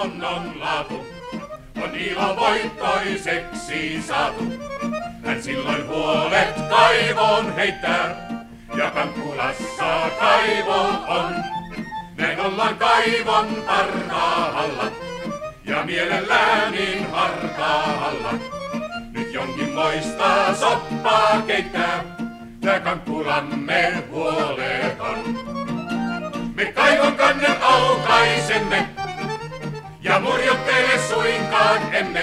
luonnon laatu on ilo voittoiseksi saatu. Hän silloin huolet kaivoon heittää, ja Kankkulassa kaivo on. Näin ollaan kaivon parhaalla, ja mielellään niin hartaalla. Nyt jonkin moista soppaa keittää, tää Kankkulamme huoleton. Me kaivon kannen aukaisemme, ja murjottele suinkaan emme.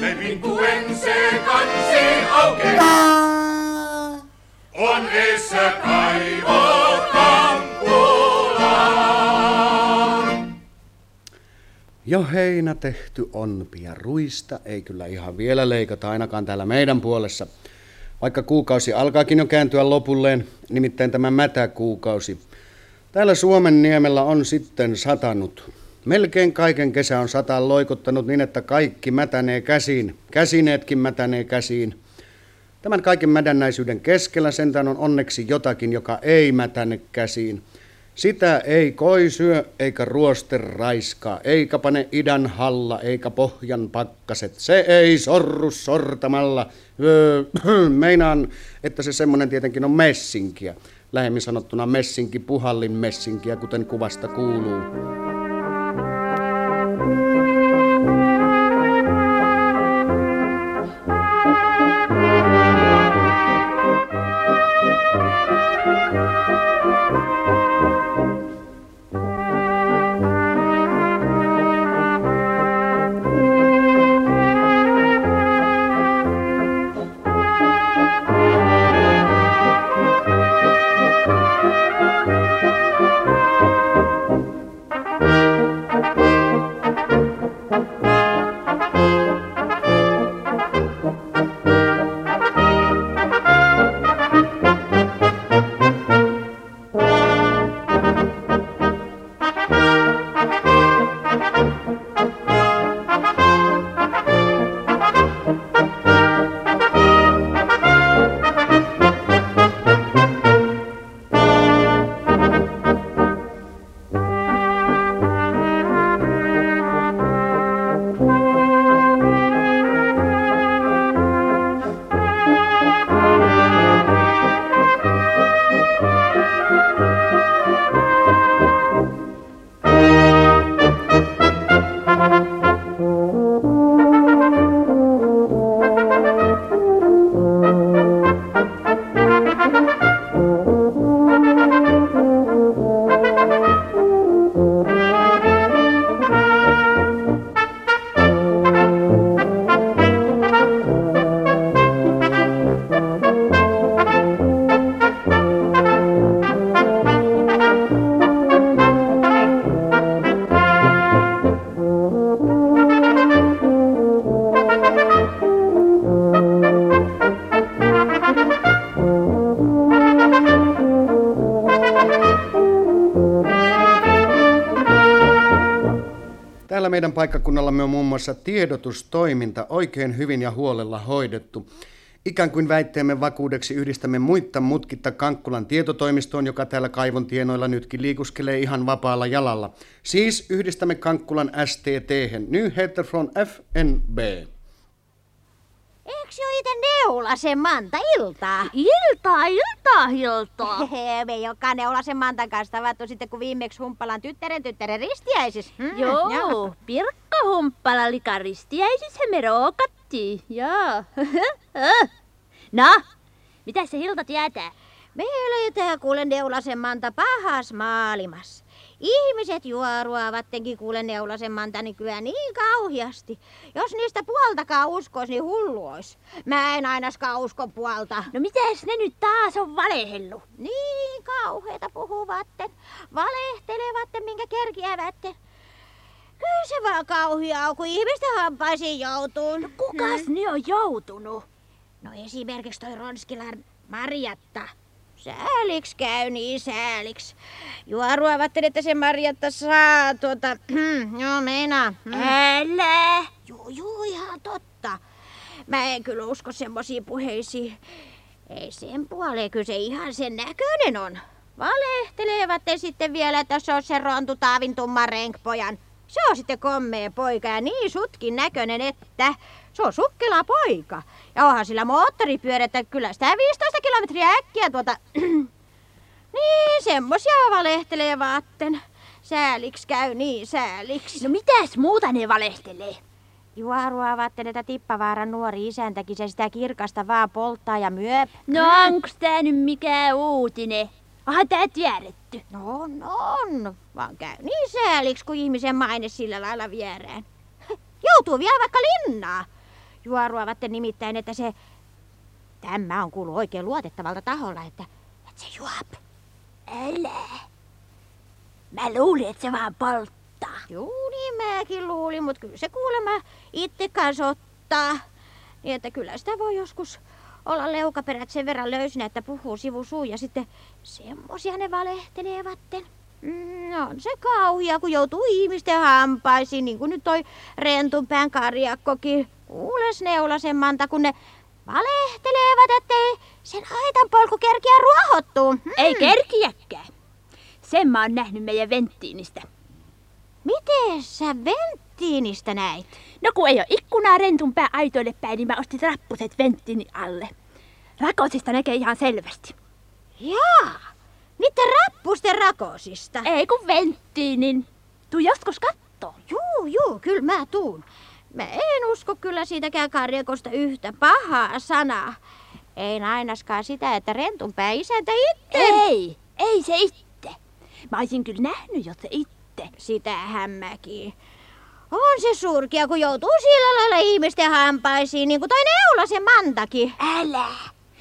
Me vinkuen se kansi aukeaa. On essä kaivo. Jo heinä tehty on ja ruista ei kyllä ihan vielä leikata ainakaan täällä meidän puolessa. Vaikka kuukausi alkaakin jo kääntyä lopulleen, nimittäin tämä mätäkuukausi. Täällä Suomen niemellä on sitten satanut. Melkein kaiken kesä on sataan loikuttanut niin, että kaikki mätänee käsiin. Käsineetkin mätänee käsiin. Tämän kaiken mädännäisyyden keskellä sentään on onneksi jotakin, joka ei mätäne käsiin. Sitä ei koi syö, eikä ruoste raiskaa, eikä pane idän halla, eikä pohjan pakkaset. Se ei sorru sortamalla. Öö, meinaan, että se semmonen tietenkin on messinkiä. Lähemmin sanottuna messinki, puhallin messinkiä, kuten kuvasta kuuluu. Paikkakunnallamme on muun muassa tiedotustoiminta oikein hyvin ja huolella hoidettu. Ikään kuin väitteemme vakuudeksi yhdistämme muitta mutkitta Kankkulan tietotoimistoon, joka täällä kaivon tienoilla nytkin liikuskelee ihan vapaalla jalalla. Siis yhdistämme Kankkulan STT, Nyheter från FNB. Eikö jo itse Neulasen Manta iltaa? Iltaa, iltaa, iltaa. Me ei olekaan Neulasen Mantan kanssa tavattu sitten, kun viimeksi Humppalan tyttären tyttären ristiäisis. Hmm, Joo, Pirkka Humppala likaristiäisissä me rookattiin. Joo. no, mitä se Hilta tietää? Meillä ei tää kuule Neulasen Manta pahas maailmas. Ihmiset juoruavattenkin kuule Neulasen Manta nykyään niin kauhiasti. Jos niistä puoltakaan uskois, niin hullu ois. Mä en ainakaan usko puolta. No mitäs ne nyt taas on valehellu? Niin kauheita puhuvatten. Valehtelevatten, minkä kerkiävätten. Kyllä se vaan kauhia on, kun ihmisten hampaisiin joutuu. No kukas ne on joutunut? No esimerkiksi toi Ronskilan Marjatta. Sääliks käy niin sääliks. Juoruavattelin, että se Marjatta saa tuota, joo meinaa. Mm. Älä! Juu, juu, ihan totta. Mä en kyllä usko semmoisiin puheisiin. Ei sen puoleen, kyllä se ihan sen näköinen on. Valehtelevat sitten vielä, että se on se Rontu Taavin tumman renkpojan. Se on sitten kommea poika ja niin sutkin näköinen, että se on sukkela poika. Ja onhan sillä moottoripyörätä kyllä sitä 15 kilometriä äkkiä tuota... niin, semmosia valehtelee vaatten. Sääliksi käy niin sääliksi. No mitäs muuta ne valehtelee? Juoruavat, että Tippavaaran nuori isäntäkin se sitä kirkasta vaan polttaa ja myöp. No onks tää nyt mikään uutinen? Onhan tää tiedetty. No on, on. Vaan käy niin sääliksi, kun ihmisen maine sillä lailla vierään. Joutuu vielä vaikka linnaa. Juoruavat nimittäin, että se... Tämä on kuullut oikein luotettavalta taholla, että, että se juop. Älä. Mä luulin, että se vaan polttaa. Juu, niin mäkin luulin, mutta kyllä se kuulemma itse kanssa ottaa. Niin, että kyllä sitä voi joskus olla leukaperät sen verran löysinä, että puhuu sivusuu ja sitten semmosia ne valehtelevatten. Mm, on se kauhia, kun joutuu ihmisten hampaisiin, niin kuin nyt toi rentunpään karjakkokin. Kuules neulasen manta, kun ne valehtelevat, ettei sen aitan polku kerkiä ruohottuu. Hmm. Ei kerkiäkään. Sen mä oon nähnyt meidän venttiinistä. Miten sä venttiinistä näit? No kun ei ole ikkunaa rentun pää aitoille päin, niin mä ostin rappuset venttiini alle. Rakosista näkee ihan selvästi. Jaa, niiden rappusten rakosista. Ei kun venttiinin. Tuu joskus kattoo. Juu, juu, kyllä mä tuun. Mä en usko kyllä siitäkään karjakosta yhtä pahaa sanaa. Ei ainakaan sitä, että rentunpää isäntä itse. Ei, ei se itse. Mä olisin kyllä nähnyt, jos se itse. Sitähän mäkin. On se surkia, kun joutuu sillä lailla ihmisten hampaisiin, niin kuin toi Neulasen Mantakin. Älä!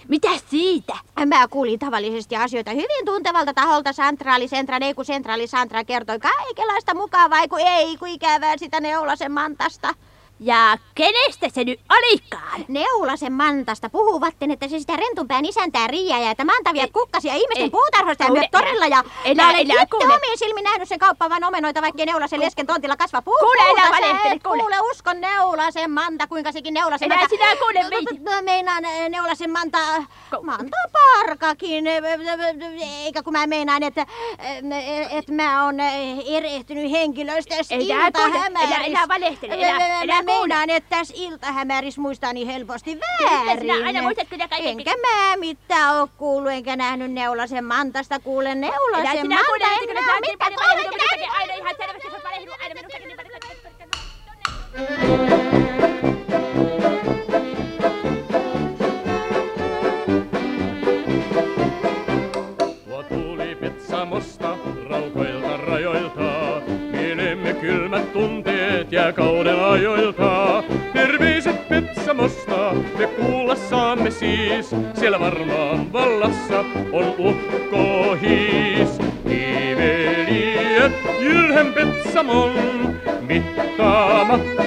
Mitä siitä? Mä kuulin tavallisesti asioita hyvin tuntevalta taholta. Santraali, Sentra, ei kun Sentraali, Santra kertoi kaikenlaista mukavaa, kun ei, kun ikävää sitä Neulasen Mantasta. Ja kenestä se nyt olikaan? Neulasen Mantasta puhuvatten, että se sitä rentunpään isäntää riiää ja että mantavia kukkasia ihmisten ei, puutarhoista ja myös torilla. Ja elä, mä olen elä, itse omiin silmin nähnyt sen kauppaavan omenoita, vaikkei Neulasen lesken tontilla kasva puu. Kuule. Sä valehtele, kuule. kuule, uskon Neulasen Manta, kuinka sekin Neulasen Manta. sinä kuule meitä. Meinaan eh, Neulasen Manta, Ko- Manta Parkakin. eh, Eikä kun mä meinaan, että eh, et mä oon eh, erehtynyt henkilöistä Älä kuule, iltahämärissä. älä- älä valehtele, Mä kuule. Meinaan, että tässä iltahämärissä muistaa niin helposti väärin. sinä aina muistat kyllä kaiken. Enkä mä mitään oo kuullut, enkä nähnyt Neulasen Mantasta. Kuule Neulasen Manta, en kyllä mä oo mitään kuullut, aina ihan selvästi, sä oot aina minustakin niin paljon. Kauden ajoilta. Terveiset Petsamosta me kuulla saamme siis, siellä varmaan vallassa on ukkohiis. Kiiveliöt Jylhän Petsamon, mittaamatta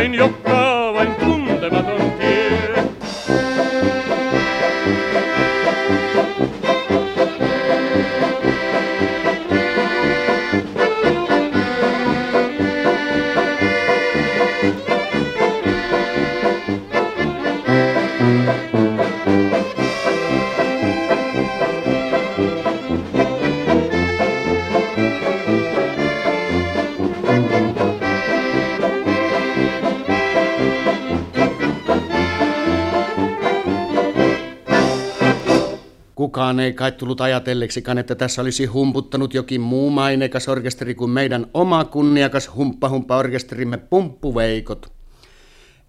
in ei kai tullut ajatelleksikaan, että tässä olisi humputtanut jokin muu maineikas orkesteri kuin meidän oma kunniakas humppa-humppa-orkesterimme Pumppuveikot.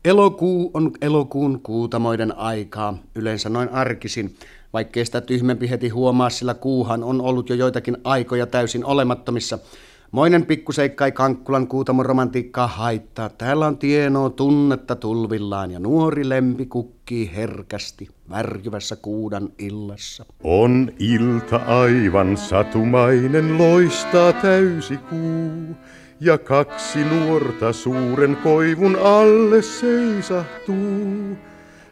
Elokuu on elokuun kuutamoiden aikaa, yleensä noin arkisin, vaikkei sitä tyhmempi heti huomaa, sillä kuuhan on ollut jo joitakin aikoja täysin olemattomissa – Moinen pikkuseikka ei Kankkulan kuutamon romantiikkaa haittaa. Täällä on tienoa tunnetta tulvillaan ja nuori lempi kukkii herkästi värjyvässä kuudan illassa. On ilta aivan satumainen, loistaa täysi kuu. Ja kaksi nuorta suuren koivun alle seisahtuu.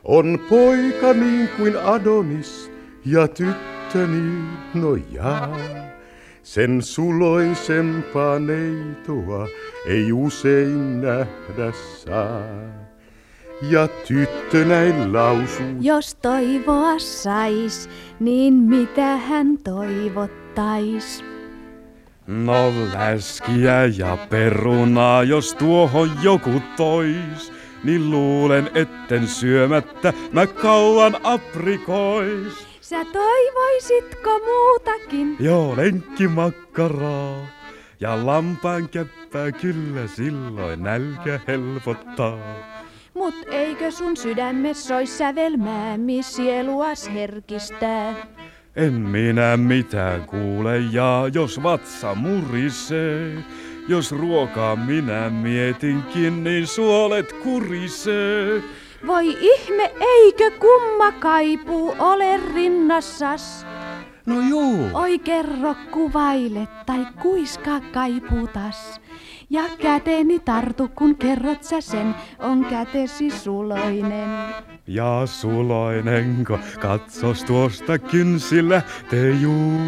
On poika niin kuin Adonis ja tyttöni, no jaa. Sen suloisempaa neitoa ei usein nähdä saa. Ja tyttö näin lausuu. Jos toivoa sais, niin mitä hän toivottais? No läskiä ja perunaa, jos tuohon joku tois, niin luulen etten syömättä mä kauan aprikois. Sä toivoisitko muutakin? Joo, lenkkimakkaraa. Ja lampaan käppää kyllä silloin nälkä helpottaa. Mut eikö sun sydämessä ois sävelmäämi sieluas herkistää? En minä mitään kuule ja jos vatsa murisee, jos ruokaa minä mietinkin, niin suolet kurisee. Voi ihme, eikö kumma kaipuu ole rinnassas? No juu. Oi kerro kuvaile tai kuiska kaiputas. Ja käteeni tartu, kun kerrot sä sen, on kätesi suloinen. Ja suloinenko, katsos tuosta kynsillä te juu.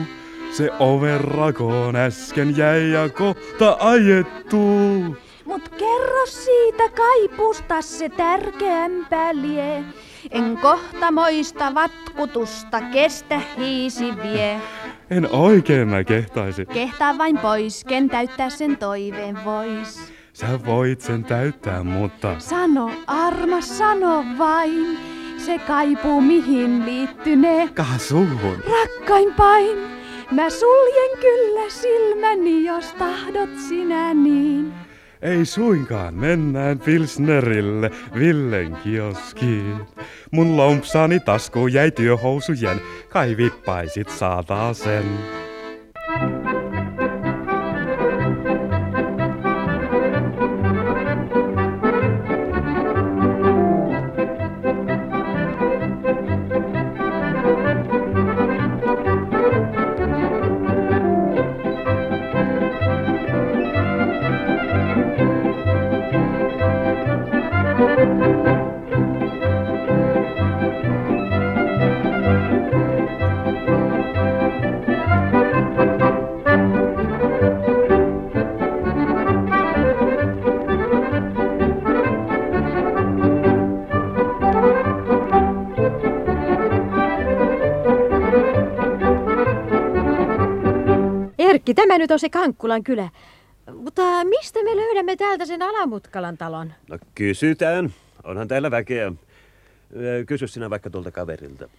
Se overrakoon äsken jäi ja kohta ajettuu. Mut kerro siitä kaipusta se tärkeämpää lie. En kohta moista vatkutusta kestä hiisi vie. En oikein mä kehtaisi. Kehtaa vain pois, ken täyttää sen toiveen vois. Sä voit sen täyttää, mutta... Sano, armas, sano vain. Se kaipuu mihin liittynee. Kasuhun. Rakkaimpain, mä suljen kyllä silmäni, jos tahdot sinä niin. Ei suinkaan, mennään Pilsnerille, Villen kioskiin. Mun lompsani tasku jäi työhousujen, kai vippaisit saataa sen. Erkki, tämä nyt on se Kankkulan kylä. Mutta mistä me löydämme täältä sen Alamutkalan talon? No kysytään. Onhan täällä väkeä. Kysy sinä vaikka tuolta kaverilta.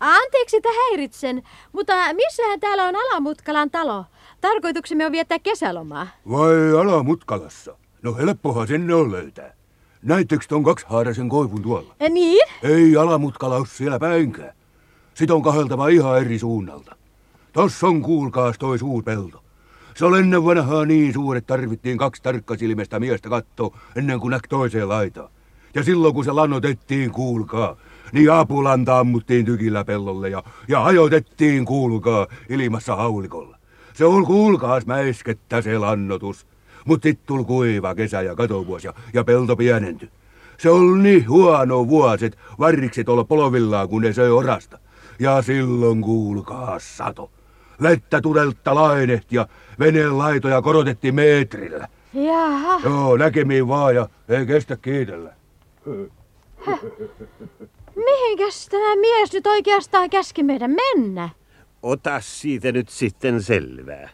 Anteeksi, että häiritsen, mutta missähän täällä on Alamutkalan talo? Tarkoituksemme on viettää kesälomaa. Vai Alamutkalassa? No helppohan sinne on löytää. Näittekö ton kaksihaaraisen koivun tuolla? Ja niin? Ei Alamutkala ole siellä päinkään. Sit on kaheltava ihan eri suunnalta. Tossa on kuulkaas toi suurpelto. Se oli ennen vanhaa niin suuri, että tarvittiin kaksi tarkkasilmäistä miestä katsoa ennen kuin näki toiseen laitaan. Ja silloin kun se lannotettiin, kuulkaa, niin apulanta ammuttiin tykillä pellolle ja, ja hajotettiin, kuulkaa, ilmassa haulikolla. Se on kuulkaas mäiskettä se lannotus. Mut sit tuli kuiva kesä ja katovuosi ja, ja pelto pienentyi. Se oli niin huono vuoset, varrikset olla polovillaan, kun ne söi orasta. Ja silloin kuulkaa sato. Vettä tudelta lainehti ja veneen laitoja korotettiin metrillä. Jaha. Joo, näkemiin vaan ja ei kestä kiitellä. Mihinkäs tämä mies nyt oikeastaan käski meidän mennä? Ota siitä nyt sitten selvää.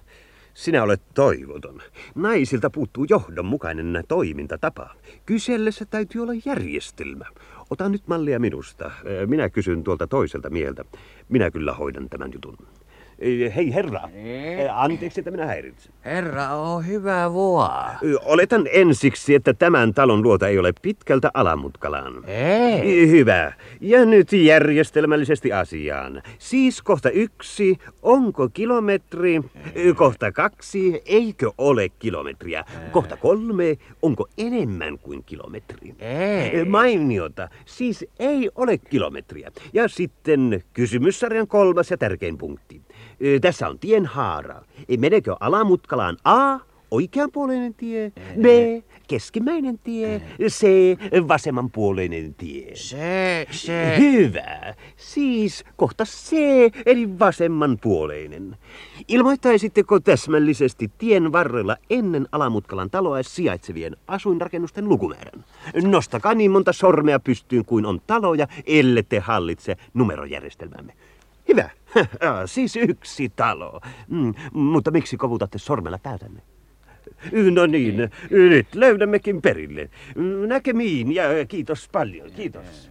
Sinä olet toivoton. Naisilta puuttuu johdonmukainen toimintatapa. Kysellessä täytyy olla järjestelmä. Ota nyt mallia minusta. Minä kysyn tuolta toiselta mieltä. Minä kyllä hoidan tämän jutun. Hei herra, Niin? anteeksi, että minä häiritsen. Herra, on hyvä vuo. Oletan ensiksi, että tämän talon luota ei ole pitkältä alamutkalaan. Ei. Hyvä. Ja nyt järjestelmällisesti asiaan. Siis kohta yksi, onko kilometri? Kohta kaksi, eikö ole kilometriä? Kohta kolme, onko enemmän kuin kilometri? Ei. Mainiota, siis ei ole kilometriä. Ja sitten kysymyssarjan kolmas ja tärkein punkti. Ö, Tässä on tien haara. Menekö alamutkalaan A, oikeanpuoleinen tie, B, keskimmäinen tie, C, vasemmanpuoleinen tie. Se, se... Hyvä. Siis kohta C, eli vasemmanpuoleinen. Ilmoittaisitteko täsmällisesti tien varrella ennen Alamutkalan taloa sijaitsevien asuinrakennusten lukumäärän? Nostakaa niin monta sormea pystyyn kuin on taloja, ellette hallitse numerojärjestelmämme. Hyvä. siis yksi talo. Mm, mutta miksi kovutatte sormella päätänne? No niin, nyt löydämmekin perille. Näkemiin ja kiitos paljon, kiitos.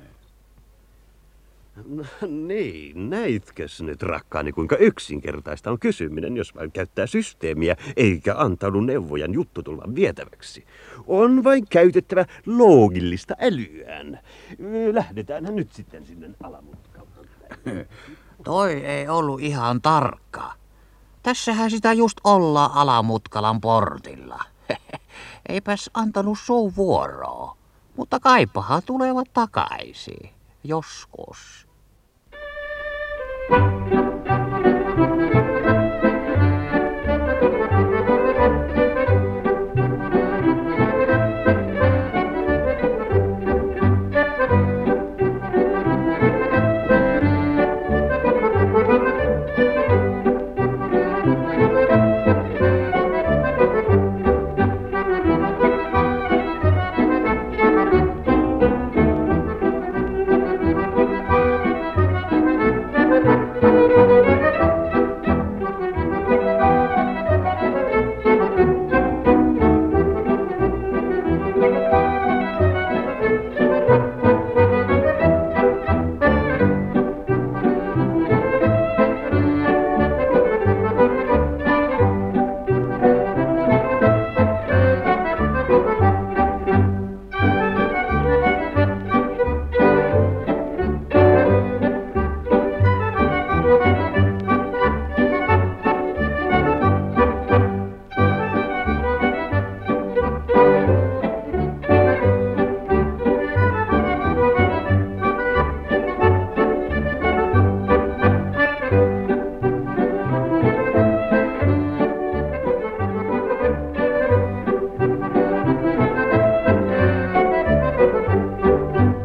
Niin, näitkös nyt rakkaani, kuinka yksinkertaista on kysyminen, jos vain käyttää systeemiä eikä antaudu neuvojan juttutulvan vietäväksi. On vain käytettävä loogillista älyään. Lähdetäänhän nyt sitten sinne alamutkaan. Toi ei ollut ihan tarkka. Tässähän sitä just ollaan Alamutkalan portilla. Eipäs antanut suu vuoroa. Mutta kaipahan tulevat takaisin. Joskus.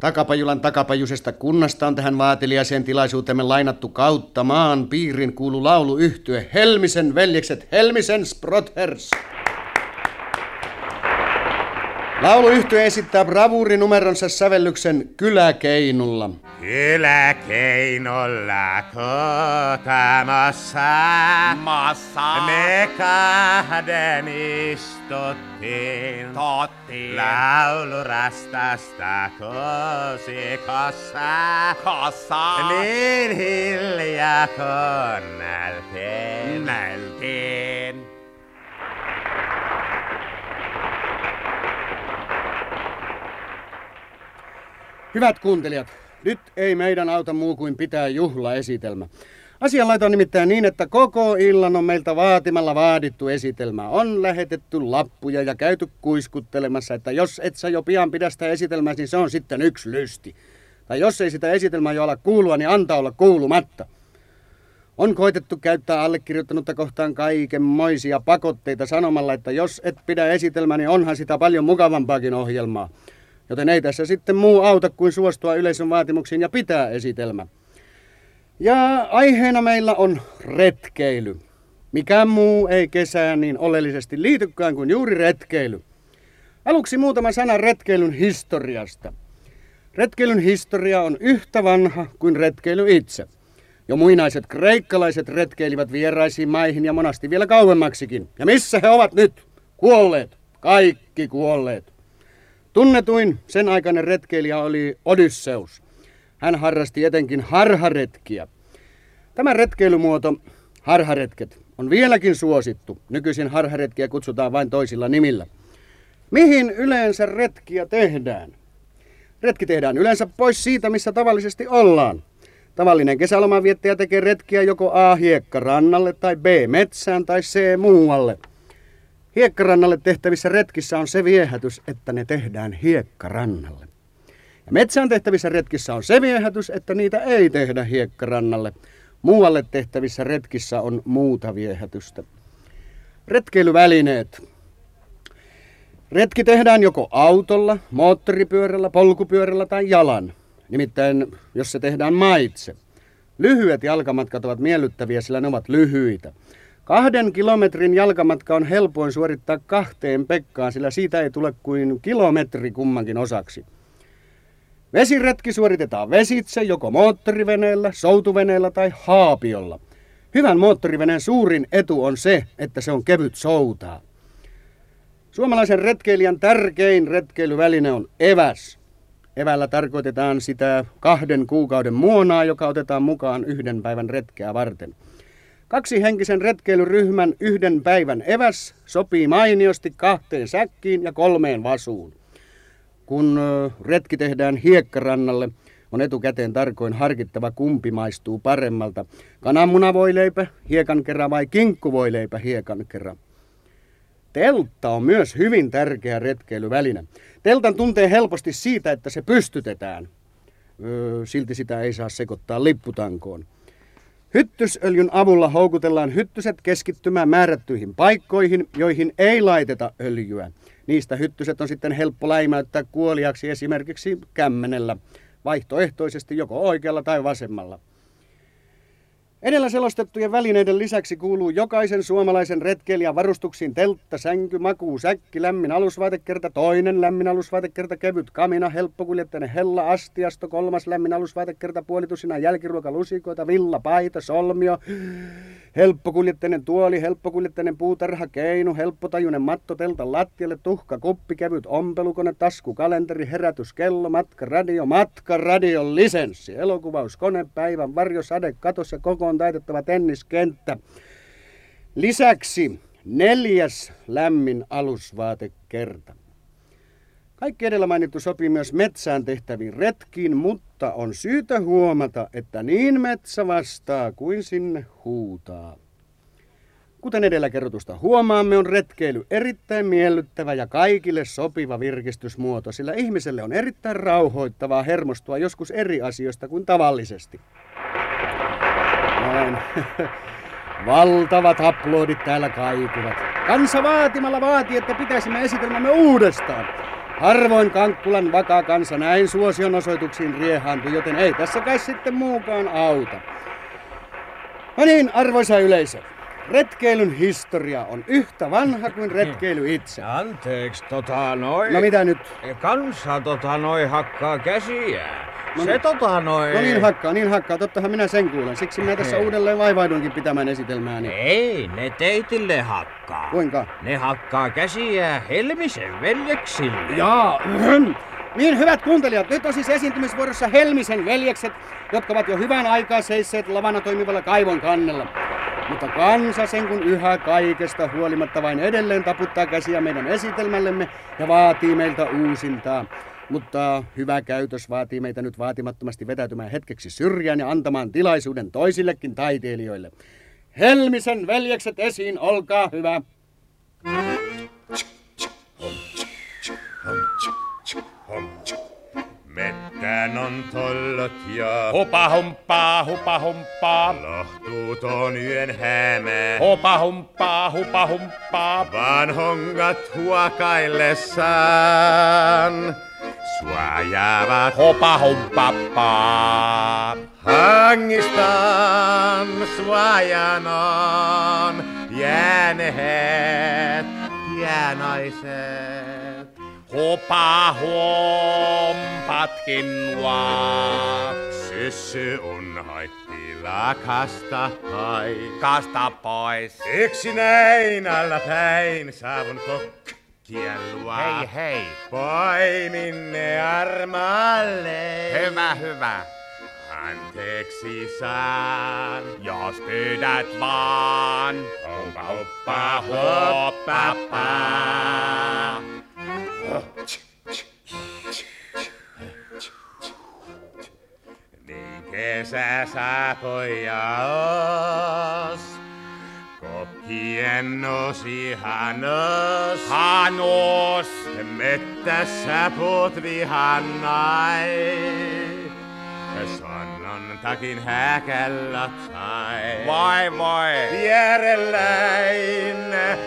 Takapajulan takapajusesta kunnasta on tähän vaateliaiseen tilaisuutemme lainattu kautta maan piirin kuulu laulu yhtye Helmisen veljekset Helmisen Sprothers. Laulu yhtye esittää bravuurinumeronsa sävellyksen Kyläkeinulla. Kyläkeinolla kotamassa Massa. me kahden istuttiin. Tottiin. Laulurastasta kosikossa. Kossa. Niin hiljaa kuunneltiin. Kuunneltiin. Hyvät kuuntelijat, nyt ei meidän auta muu kuin pitää juhlaesitelmä. Asianlaita on nimittäin niin, että koko illan on meiltä vaatimalla vaadittu esitelmä. On lähetetty lappuja ja käyty kuiskuttelemassa, että jos et sä jo pian pidä sitä esitelmää, niin se on sitten yksi lysti. Tai jos ei sitä esitelmää jo ala kuulua, niin antaa olla kuulumatta. On koitettu käyttää allekirjoittanutta kohtaan kaikenmoisia pakotteita sanomalla, että jos et pidä esitelmää, niin onhan sitä paljon mukavampaakin ohjelmaa. Joten ei tässä sitten muu auta kuin suostua yleisön vaatimuksiin ja pitää esitelmä. Ja aiheena meillä on retkeily. Mikään muu ei kesään niin oleellisesti liitykään kuin juuri retkeily. Aluksi muutama sana retkeilyn historiasta. Retkeilyn historia on yhtä vanha kuin retkeily itse. Jo muinaiset kreikkalaiset retkeilivät vieraisiin maihin ja monasti vielä kauemmaksikin. Ja missä he ovat nyt? Kuolleet. Kaikki kuolleet. Tunnetuin sen aikainen retkeilijä oli Odysseus. Hän harrasti etenkin harharetkiä. Tämä retkeilymuoto, harharetket, on vieläkin suosittu. Nykyisin harharetkiä kutsutaan vain toisilla nimillä. Mihin yleensä retkiä tehdään? Retki tehdään yleensä pois siitä, missä tavallisesti ollaan. Tavallinen kesälomanviettäjä tekee retkiä joko A hiekkarannalle tai B metsään tai C muualle. Hiekkarannalle tehtävissä retkissä on se viehätys, että ne tehdään hiekkarannalle. Ja metsään tehtävissä retkissä on se viehätys, että niitä ei tehdä hiekkarannalle. Muualle tehtävissä retkissä on muuta viehätystä. Retkeilyvälineet. Retki tehdään joko autolla, moottoripyörällä, polkupyörällä tai jalan. Nimittäin, jos se tehdään maitse. Lyhyet jalkamatkat ovat miellyttäviä, sillä ne ovat lyhyitä. Kahden kilometrin jalkamatka on helpoin suorittaa kahteen pekkaan, sillä siitä ei tule kuin kilometri kummankin osaksi. Vesiretki suoritetaan vesitse joko moottoriveneellä, soutuveneellä tai haapiolla. Hyvän moottoriveneen suurin etu on se, että se on kevyt soutaa. Suomalaisen retkeilijän tärkein retkeilyväline on eväs. Evällä tarkoitetaan sitä kahden kuukauden muonaa, joka otetaan mukaan yhden päivän retkeä varten. Kaksi henkisen retkeilyryhmän yhden päivän eväs sopii mainiosti kahteen säkkiin ja kolmeen vasuun. Kun retki tehdään hiekkarannalle, on etukäteen tarkoin harkittava kumpi maistuu paremmalta. Kananmunavoileipä, hiekankerä vai kinkkuvoileipä, hiekankerä. Teltta on myös hyvin tärkeä retkeilyväline. Teltan tuntee helposti siitä, että se pystytetään. Öö, silti sitä ei saa sekoittaa lipputankoon. Hyttysöljyn avulla houkutellaan hyttyset keskittymään määrättyihin paikkoihin, joihin ei laiteta öljyä. Niistä hyttyset on sitten helppo läimäyttää kuoliaksi esimerkiksi kämmenellä, vaihtoehtoisesti joko oikealla tai vasemmalla. Edellä selostettujen välineiden lisäksi kuuluu jokaisen suomalaisen retkeilijän varustuksiin teltta, sänky, makuu, säkki, lämmin alusvaatekerta, toinen lämmin alusvaatekerta, kevyt kamina, helppokuljettainen hella, astiasto, kolmas lämmin alusvaatekerta, puolitusina jälkiruoka, lusikoita, villa, paita, solmio, helppokuljettainen tuoli, helppokuljettainen puutarha, keinu, helppotajuinen matto teltan lattialle, tuhka, kuppi, kevyt ompelukone, tasku, kalenteri, herätys, kello, matka, radio, matka, radion lisenssi, elokuvaus, kone, päivän varjo, sade, katos ja koko on taitettava tenniskenttä. Lisäksi neljäs lämmin alusvaatekerta. Kaikki edellä mainittu sopii myös metsään tehtäviin retkiin, mutta on syytä huomata, että niin metsä vastaa kuin sinne huutaa. Kuten edellä kerrotusta huomaamme, on retkeily erittäin miellyttävä ja kaikille sopiva virkistysmuoto, sillä ihmiselle on erittäin rauhoittavaa hermostua joskus eri asioista kuin tavallisesti. Näin. Valtavat aplodit täällä kaikuvat. Kansa vaatimalla vaati, että pitäisimme esitelmämme uudestaan. Harvoin Kankkulan vakaa kansa näin suosion osoituksiin riehaantui, joten ei tässä kai sitten muukaan auta. No niin, arvoisa yleisö. Retkeilyn historia on yhtä vanha kuin retkeily itse. Anteeksi, tota noin. No mitä nyt? Kansa tota noin hakkaa käsiään. No, se tota noin... No niin hakkaa, niin hakkaa. Tottahan minä sen kuulen. Siksi minä tässä uudelleen vaivaudunkin pitämään esitelmääni. Ei, ne teitille hakkaa. Kuinka? Ne hakkaa käsiä Helmisen veljeksille. Jaa, niin hyvät kuuntelijat, nyt on siis esiintymisvuorossa Helmisen veljekset, jotka ovat jo hyvän aikaa seisseet lavana toimivalla kaivon kannella. Mutta kansa sen kun yhä kaikesta huolimatta vain edelleen taputtaa käsiä meidän esitelmällemme ja vaatii meiltä uusintaa. Mutta hyvä käytös vaatii meitä nyt vaatimattomasti vetäytymään hetkeksi syrjään ja antamaan tilaisuuden toisillekin taiteilijoille. Helmisen veljekset esiin, olkaa hyvä. Mettään on tollot ja Hupa humppaa, hupa humppaa. lohtuuton yön hämä. Hupa humppaa, hupa humppaa. Vaan hongat huokaillessaan suojaavat Hupa humppappaa. hangistaan suojanon jääneet jäänaiset. Hupa humpatkin nuo. Syssy unhoitti lakasta hai. Kasta pois. Yksinäin alla päin saavun kokki. Luo. Hei hei. Poimin ne armaalle. Hyvä, hyvä. Anteeksi saan, jos pyydät vaan. Hoppa, hoppa, hoppa, pa. Niin kesä saapui ja os. Kokkien nosi hanos. Hanos. Mettässä puut vihannai. Sonnon takin häkällä sai. Vai vai. Vierelläin,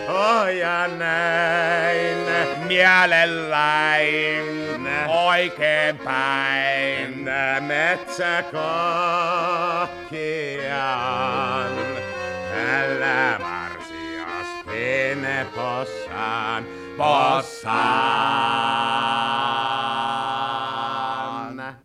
oh ja näin. Mielelläin. Oikein päin. Metsäkokkiaan. Tällä marsias possaan, possaan.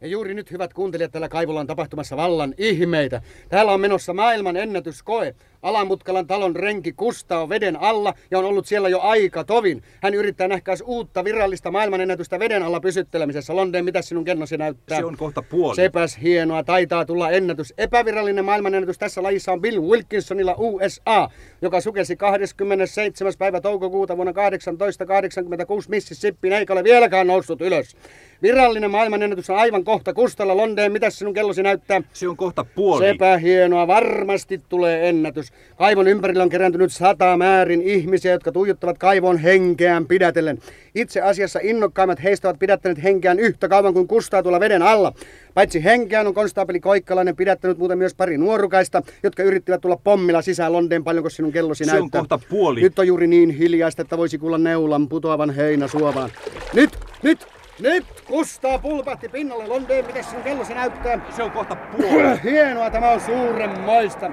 Ja juuri nyt, hyvät kuuntelijat, täällä kaivolla on tapahtumassa vallan ihmeitä. Täällä on menossa maailman ennätyskoe. Alamutkalan talon renki Kusta on veden alla ja on ollut siellä jo aika tovin. Hän yrittää nähkäs uutta virallista maailmanennätystä veden alla pysyttelemisessä. London, mitä sinun kennosi näyttää? Se on kohta puoli. Sepäs hienoa, taitaa tulla ennätys. Epävirallinen maailmanennätys tässä lajissa on Bill Wilkinsonilla USA, joka sukelsi 27. päivä toukokuuta vuonna 1886 Mississippiin eikä ole vieläkään noussut ylös. Virallinen maailmanennätys on aivan kohta Kustalla. Londeen, mitä sinun kellosi näyttää? Se on kohta puoli. Sepä hienoa, varmasti tulee ennätys. Kaivon ympärillä on kerääntynyt sata määrin ihmisiä, jotka tuijottavat kaivon henkeään pidätellen. Itse asiassa innokkaimmat heistä ovat pidättäneet henkeään yhtä kauan kuin kustaa tuolla veden alla. Paitsi henkeään on konstaapeli Koikkalainen pidättänyt muuten myös pari nuorukaista, jotka yrittivät tulla pommilla sisään Londeen. Paljonko sinun kellosi Se näyttää? on kohta puoli. Nyt on juuri niin hiljaista, että voisi kuulla neulan putoavan heinä suovaan. Nyt, nyt, nyt kustaa pulpahti pinnalle Londeen. Miten sinun kellosi näyttää? Se on kohta puoli. Hienoa, tämä on suuremmoista.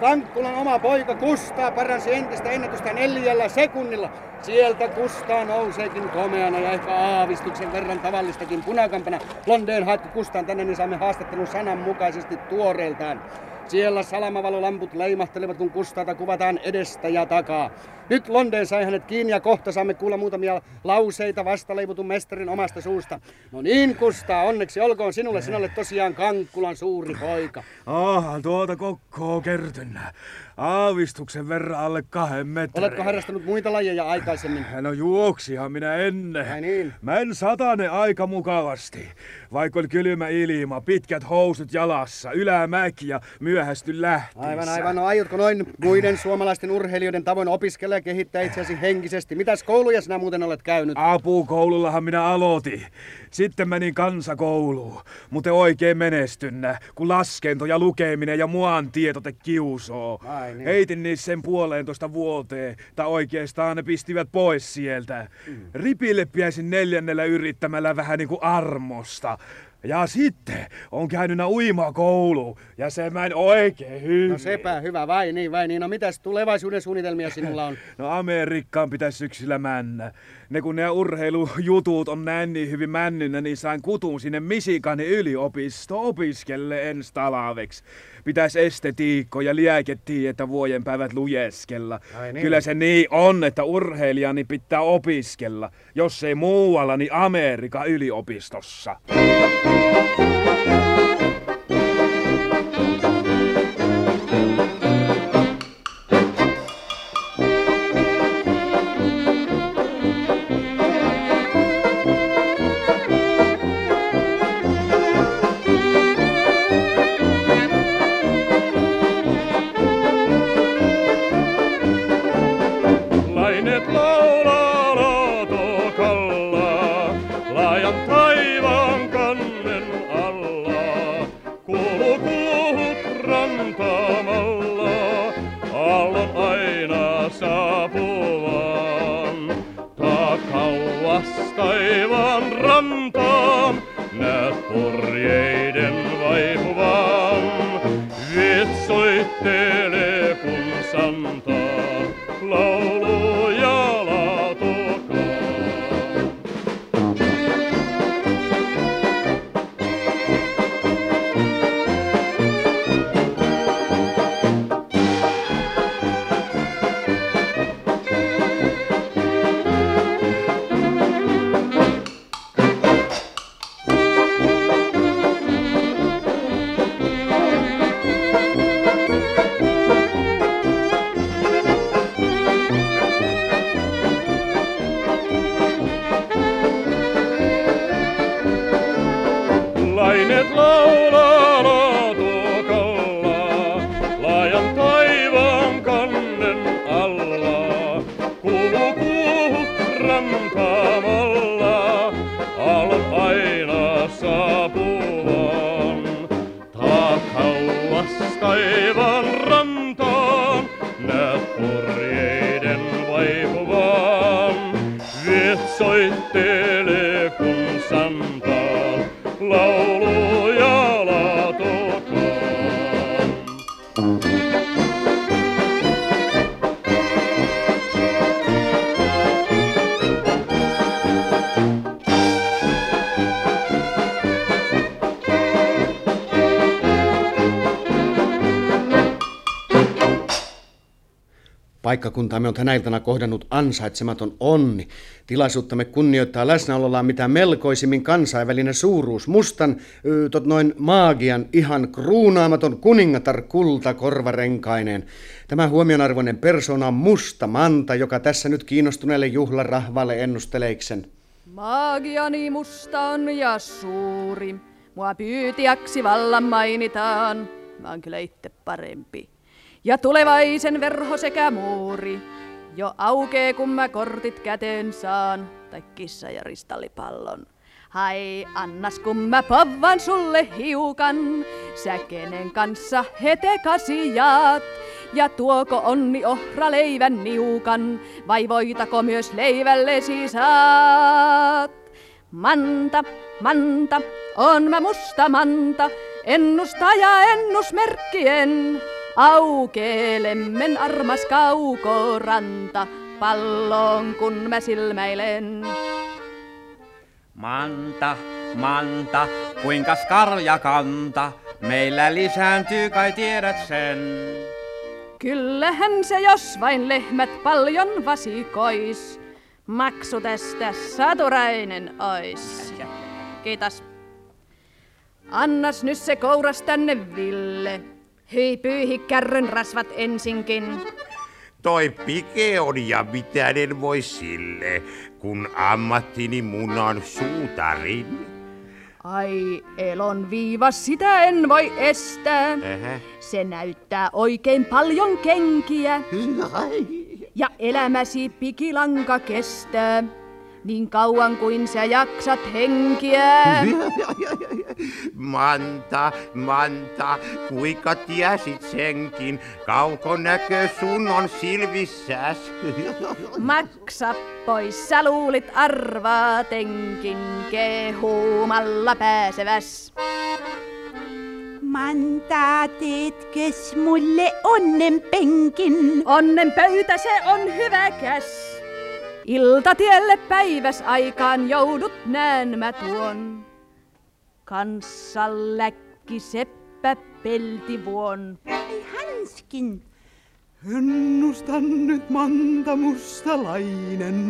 Kankkulan oma poika Kustaa paransi entistä ennätystä neljällä sekunnilla. Sieltä Kustaa nouseekin komeana ja ehkä aavistuksen verran tavallistakin punakampana. Londeen haettu Kustaan tänne, niin saamme haastattelun sananmukaisesti tuoreeltaan. Siellä salamavallolamput leimahtelevat, kun Kustaata kuvataan edestä ja takaa. Nyt Londeen sai hänet kiinni ja kohta saamme kuulla muutamia lauseita vastaleivotun mestarin omasta suusta. No niin, Kustaa, onneksi olkoon sinulle, sinulle tosiaan Kankkulan suuri poika. Onhan tuota kokkoa kertynnä. Aavistuksen verran alle kahden metrin. Oletko harrastanut muita lajeja aikaisemmin? No juoksihan minä ennen. Ai niin. Mä en satane aika mukavasti. Vaikka oli kylmä ilma, pitkät housut jalassa, ylämäki ja myöhästy lähtiessä. Aivan, aivan. No aiotko noin muiden suomalaisten urheilijoiden tavoin opiskella ja kehittää itseäsi henkisesti? Mitäs kouluja sinä muuten olet käynyt? Apukoulullahan minä aloitin. Sitten menin kansakouluun, mutta oikein menestynnä, kun laskento ja lukeminen ja muan tietote kiusoo. Ai niin. Heitin niissä sen puoleentoista vuoteen, tai oikeastaan ne pistivät pois sieltä. Mm. Ripille pääsin neljännellä yrittämällä vähän niinku armosta. Ja sitten on käynyt uimakoulu, ja se meni oikein hyvin. No sepä hyvä, vai niin, vai niin. No mitäs tulevaisuuden suunnitelmia sinulla on? No Amerikkaan pitäisi syksyllä mennä. Ne kun ne urheilujutut on näin niin hyvin männynä, niin sain kutun sinne Misikanin yliopisto opiskelle ensi talveksi. Pitäisi estetiikko ja lääketietä vuoden päivät lujeskella. Ai niin. Kyllä se niin on, että urheilijani pitää opiskella. Jos ei muualla, niin Amerikan yliopistossa. glow. Paikkakuntaamme on tänä iltana kohdannut ansaitsematon onni. Tilaisuuttamme kunnioittaa läsnäolollaan mitä melkoisimmin kansainvälinen suuruus. Mustan, tot noin maagian, ihan kruunaamaton kuningatar kulta korvarenkaineen. Tämä huomionarvoinen persona on musta manta, joka tässä nyt kiinnostuneelle juhlarahvalle ennusteleiksen. Magiani musta on ja suuri. Mua pyytiäksi vallan mainitaan. Mä oon kyllä itse parempi. Ja tulevaisen verho sekä muuri. Jo aukee kun mä kortit käteen saan. Tai kissa ja ristallipallon. Hai, annas kun mä povvan sulle hiukan. Sä kenen kanssa hetekasi jaat. Ja tuoko onni ohra leivän niukan. Vai voitako myös leivällesi saat? Manta, manta, on mä musta manta. Ennustaja ennusmerkkien. Aukeelemmen armas kaukoranta, pallon kun mä silmäilen. Manta, manta, kuinka karja kanta, meillä lisääntyy kai tiedät sen. Kyllähän se, jos vain lehmät paljon vasikois, maksu tästä saturainen ois. Kiitos. Annas nyt se kouras tänne Ville. Hyi pyyhi kärryn rasvat ensinkin. Toi pike on ja mitään en voi sille, kun ammattini mun on suutarin. Ai, elon viiva, sitä en voi estää. Ähä. Se näyttää oikein paljon kenkiä. Ja elämäsi pikilanka kestää. Niin kauan kuin sä jaksat henkiä. Manta, Manta, kuinka tiesit senkin? Kaukonäkö sun on silvissäs. Maksa pois, sä luulit arvaatenkin kehumalla pääseväs. Manta, teetkös mulle onnenpenkin? Onnen pöytä se on hyväkäs. Iltatielle päiväs aikaan joudut näen mä tuon. Kanssa läkki seppä peltivuon. Hanskin. Ennustan nyt Manta mustalainen.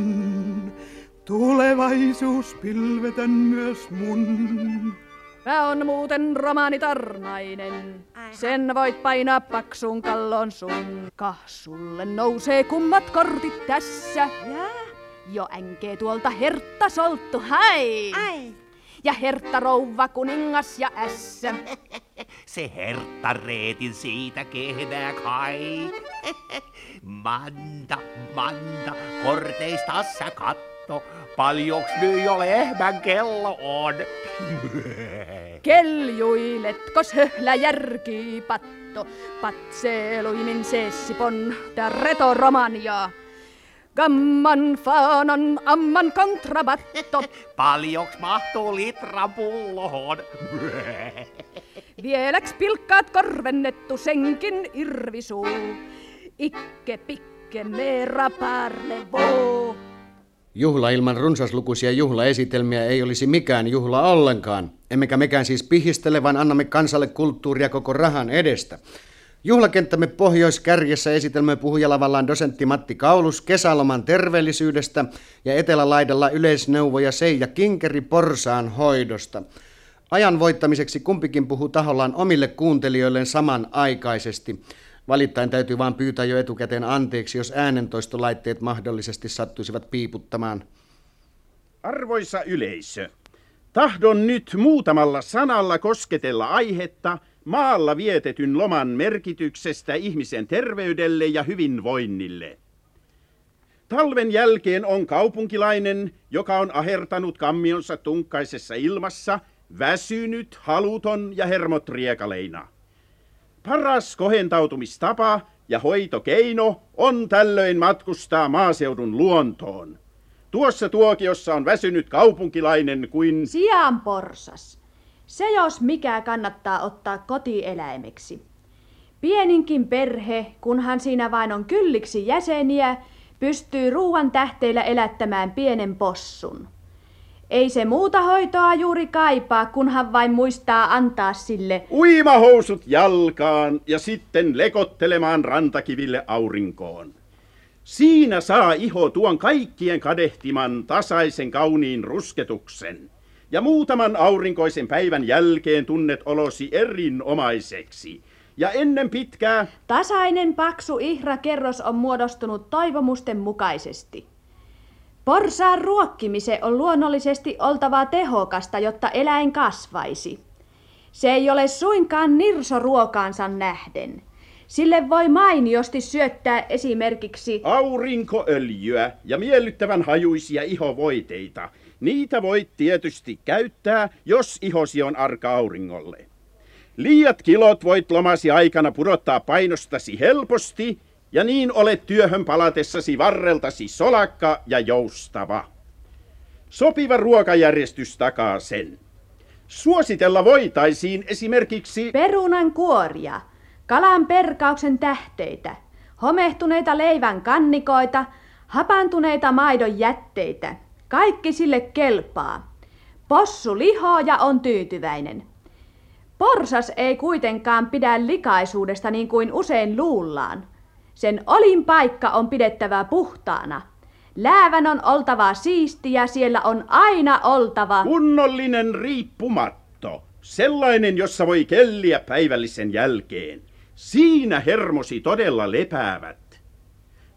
Tulevaisuus pilvetän myös mun. Mä on muuten romaanitarnainen. Sen voit painaa paksuun kallon sun. Kah sulle nousee kummat kortit tässä. Ja? Jo änkee tuolta Hertta solttu, hai! Ai. Ja Hertta rouva kuningas ja ässä. Se hertta reetin siitä kehnää kai. Manta, Manta, korteista sä katto, paljoks nyt jo lehmän kello on. Keljuiletkos höhlä järki patto, patseeluimin seessipon, tää retoromania. Gamman faanan amman kontrabatto. Paljoks mahtuu litran pulloon? Vieläks pilkkaat korvennettu senkin irvisuu? Ikke pikke mera parlevoo. Juhla ilman runsaslukuisia juhlaesitelmiä ei olisi mikään juhla ollenkaan. Emmekä mekään siis pihistele, vaan annamme kansalle kulttuuria koko rahan edestä. Juhlakenttämme pohjoiskärjessä esitelmöi puhujalavallaan dosentti Matti Kaulus kesäloman terveellisyydestä ja etelälaidalla yleisneuvoja Seija Kinkeri Porsaan hoidosta. Ajan voittamiseksi kumpikin puhuu tahollaan omille kuuntelijoilleen samanaikaisesti. Valittain täytyy vain pyytää jo etukäteen anteeksi, jos äänentoistolaitteet mahdollisesti sattuisivat piiputtamaan. Arvoisa yleisö, tahdon nyt muutamalla sanalla kosketella aihetta maalla vietetyn loman merkityksestä ihmisen terveydelle ja hyvinvoinnille. Talven jälkeen on kaupunkilainen, joka on ahertanut kammionsa tunkkaisessa ilmassa, väsynyt, haluton ja hermot riekaleina. Paras kohentautumistapa ja hoitokeino on tällöin matkustaa maaseudun luontoon. Tuossa tuokiossa on väsynyt kaupunkilainen kuin... Sian porsas. Se jos mikä kannattaa ottaa kotieläimeksi. Pieninkin perhe, kunhan siinä vain on kylliksi jäseniä, pystyy ruuan tähteillä elättämään pienen possun. Ei se muuta hoitoa juuri kaipaa, kunhan vain muistaa antaa sille Uimahousut jalkaan ja sitten lekottelemaan rantakiville aurinkoon. Siinä saa iho tuon kaikkien kadehtiman tasaisen kauniin rusketuksen. Ja muutaman aurinkoisen päivän jälkeen tunnet olosi erinomaiseksi. Ja ennen pitkää Tasainen paksu ihrakerros on muodostunut toivomusten mukaisesti. Porsaan ruokkimisen on luonnollisesti oltava tehokasta, jotta eläin kasvaisi. Se ei ole suinkaan nirso ruokaansa nähden. Sille voi mainiosti syöttää esimerkiksi aurinkoöljyä ja miellyttävän hajuisia ihovoiteita. Niitä voit tietysti käyttää, jos ihosi on arka auringolle. Liiat kilot voit lomasi aikana pudottaa painostasi helposti, ja niin olet työhön palatessasi varreltasi solakka ja joustava. Sopiva ruokajärjestys takaa sen. Suositella voitaisiin esimerkiksi perunan kuoria, kalan perkauksen tähteitä, homehtuneita leivän kannikoita, hapantuneita maidon jätteitä. Kaikki sille kelpaa. Possu lihoo ja on tyytyväinen. Porsas ei kuitenkaan pidä likaisuudesta niin kuin usein luullaan. Sen olin paikka on pidettävä puhtaana. Läävän on oltava siisti ja siellä on aina oltava kunnollinen riippumatto. Sellainen, jossa voi kelliä päivällisen jälkeen. Siinä hermosi todella lepäävät.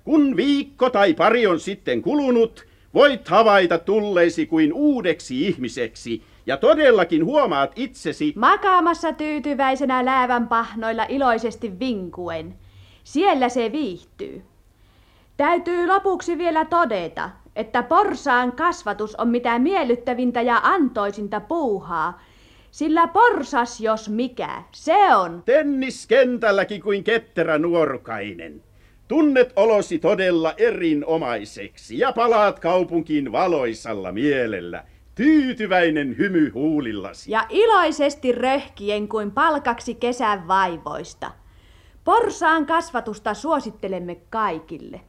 Kun viikko tai pari on sitten kulunut, voit havaita tulleisi kuin uudeksi ihmiseksi ja todellakin huomaat itsesi makaamassa tyytyväisenä läävän pahnoilla iloisesti vinkuen. Siellä se viihtyy. Täytyy lopuksi vielä todeta, että porsaan kasvatus on mitä miellyttävintä ja antoisinta puuhaa, sillä porsas jos mikä, se on tenniskentälläkin kuin ketterä nuorukainen. Tunnet olosi todella erinomaiseksi ja palaat kaupunkiin valoisalla mielellä, tyytyväinen hymy huulillasi. ja iloisesti röhkien kuin palkaksi kesän vaivoista. Porsaan kasvatusta suosittelemme kaikille.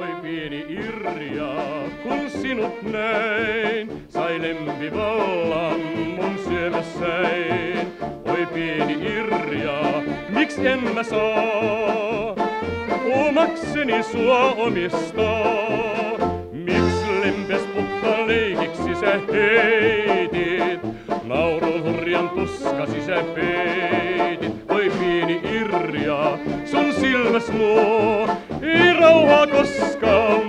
Oi pieni Irja, kun sinut näin, sai lempi vallan mun syömässäin. Oi pieni Irja, miksi en mä saa omakseni sua omistaa? Miksi lempes mutta leikiksi sä heitit, naurun hurjan tuskasi sä peitit. Oi pieni Irja, sun silmäs nuo, ei rauhaa koskaan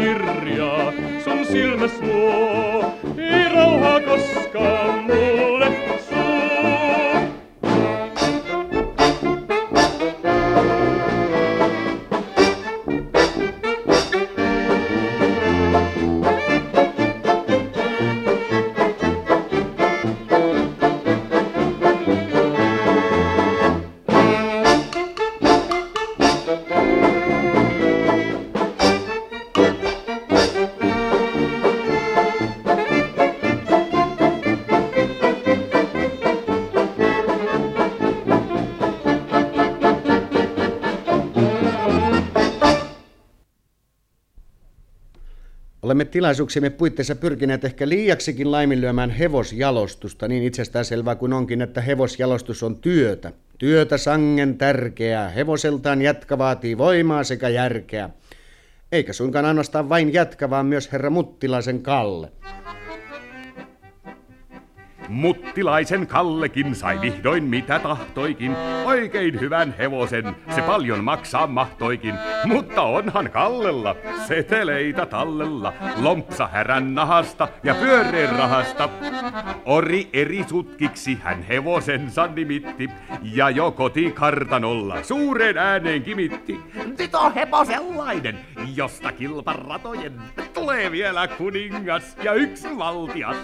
pieni Irja, sun silmäs nuo, ei rauhaa koskaan mulle tilaisuuksiemme puitteissa pyrkineet ehkä liiaksikin laiminlyömään hevosjalostusta, niin itsestäänselvää kuin onkin, että hevosjalostus on työtä. Työtä sangen tärkeää. Hevoseltaan jätkä vaatii voimaa sekä järkeä. Eikä suinkaan ainoastaan vain jätkä, vaan myös herra Muttilaisen Kalle. Muttilaisen Kallekin sai vihdoin mitä tahtoikin. Oikein hyvän hevosen, se paljon maksaa mahtoikin. Mutta onhan Kallella seteleitä tallella, lompsa härän nahasta ja pyöreen rahasta. Ori eri sutkiksi hän hevosensa nimitti, ja jo kotikartanolla suuren ääneen kimitti. Nyt on hevosellainen, josta kilparatojen tulee vielä kuningas ja yksi valtias.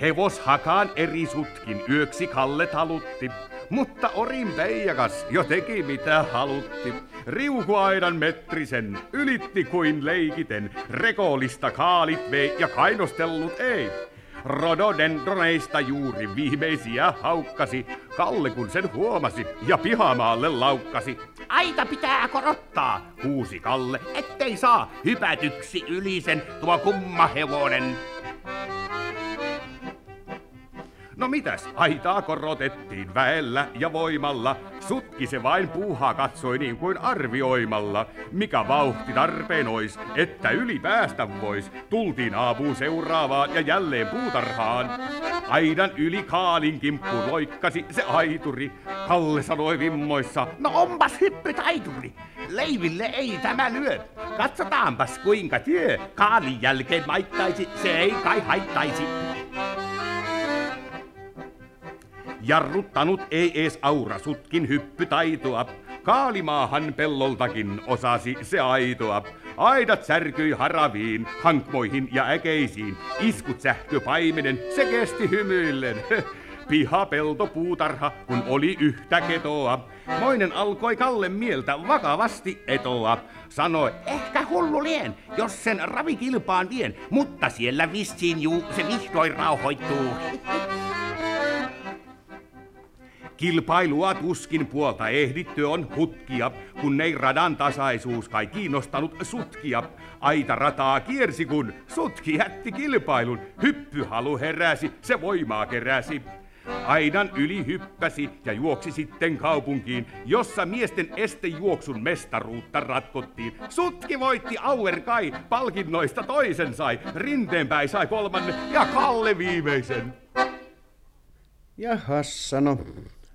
Hevos hakaan eri sutkin yöksi Kalle talutti, mutta Orin peijakas jo teki mitä halutti. Riukuaidan metrisen ylitti kuin leikiten, rekolista kaalit vei ja kainostellut ei. Rododendroneista juuri viimeisiä haukkasi, Kalle kun sen huomasi ja pihamaalle laukkasi. Aita pitää korottaa, huusi Kalle, ettei saa hypätyksi ylisen tuo kumma hevonen. No mitäs, aitaa korotettiin väellä ja voimalla. Sutki se vain puuhaa katsoi niin kuin arvioimalla. Mikä vauhti tarpeen ois, että yli päästä vois. Tultiin aapuun seuraavaan ja jälleen puutarhaan. Aidan yli kaalin kimppu loikkasi se aituri. Kalle sanoi vimmoissa, no onpas hyppytaituri. Leiville ei tämä lyö. Katsotaanpas kuinka työ kaalin jälkeen maittaisi, se ei kai haittaisi. Jarruttanut ei ees aura sutkin hyppytaitoa. Kaalimaahan pelloltakin osasi se aitoa. Aidat särkyi haraviin, hankmoihin ja äkeisiin. Iskut sähköpaimenen, se kesti hymyillen. Piha, pelto, puutarha, kun oli yhtä ketoa. Moinen alkoi Kalle mieltä vakavasti etoa. Sanoi, ehkä hullu lien, jos sen ravikilpaan vien, mutta siellä vissiin juu se vihdoin rauhoittuu. Kilpailua tuskin puolta ehditty on hutkia, kun ei radan tasaisuus kai kiinnostanut sutkia. Aita rataa kiersi, kun sutki jätti kilpailun. Hyppyhalu heräsi, se voimaa keräsi. Aidan yli hyppäsi ja juoksi sitten kaupunkiin, jossa miesten estejuoksun mestaruutta ratkottiin. Sutki voitti Auer Kai, palkinnoista toisen sai, Rinteenpäin sai kolmannen ja Kalle viimeisen. Jahas, sano.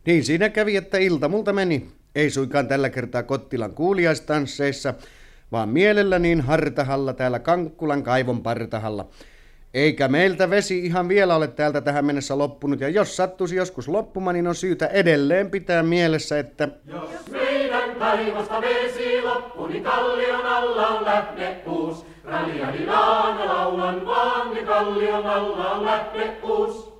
Niin siinä kävi, että ilta multa meni. Ei suinkaan tällä kertaa Kottilan kuuliaistansseissa, vaan mielellä niin hartahalla täällä Kankkulan kaivon partahalla. Eikä meiltä vesi ihan vielä ole täältä tähän mennessä loppunut, ja jos sattuisi joskus loppumaan, niin on syytä edelleen pitää mielessä, että... Jos meidän kaivosta vesi loppu, niin kallion alla on lähdekuus. Raliadilaana laulan vaan, niin kallion alla on lähdekuus.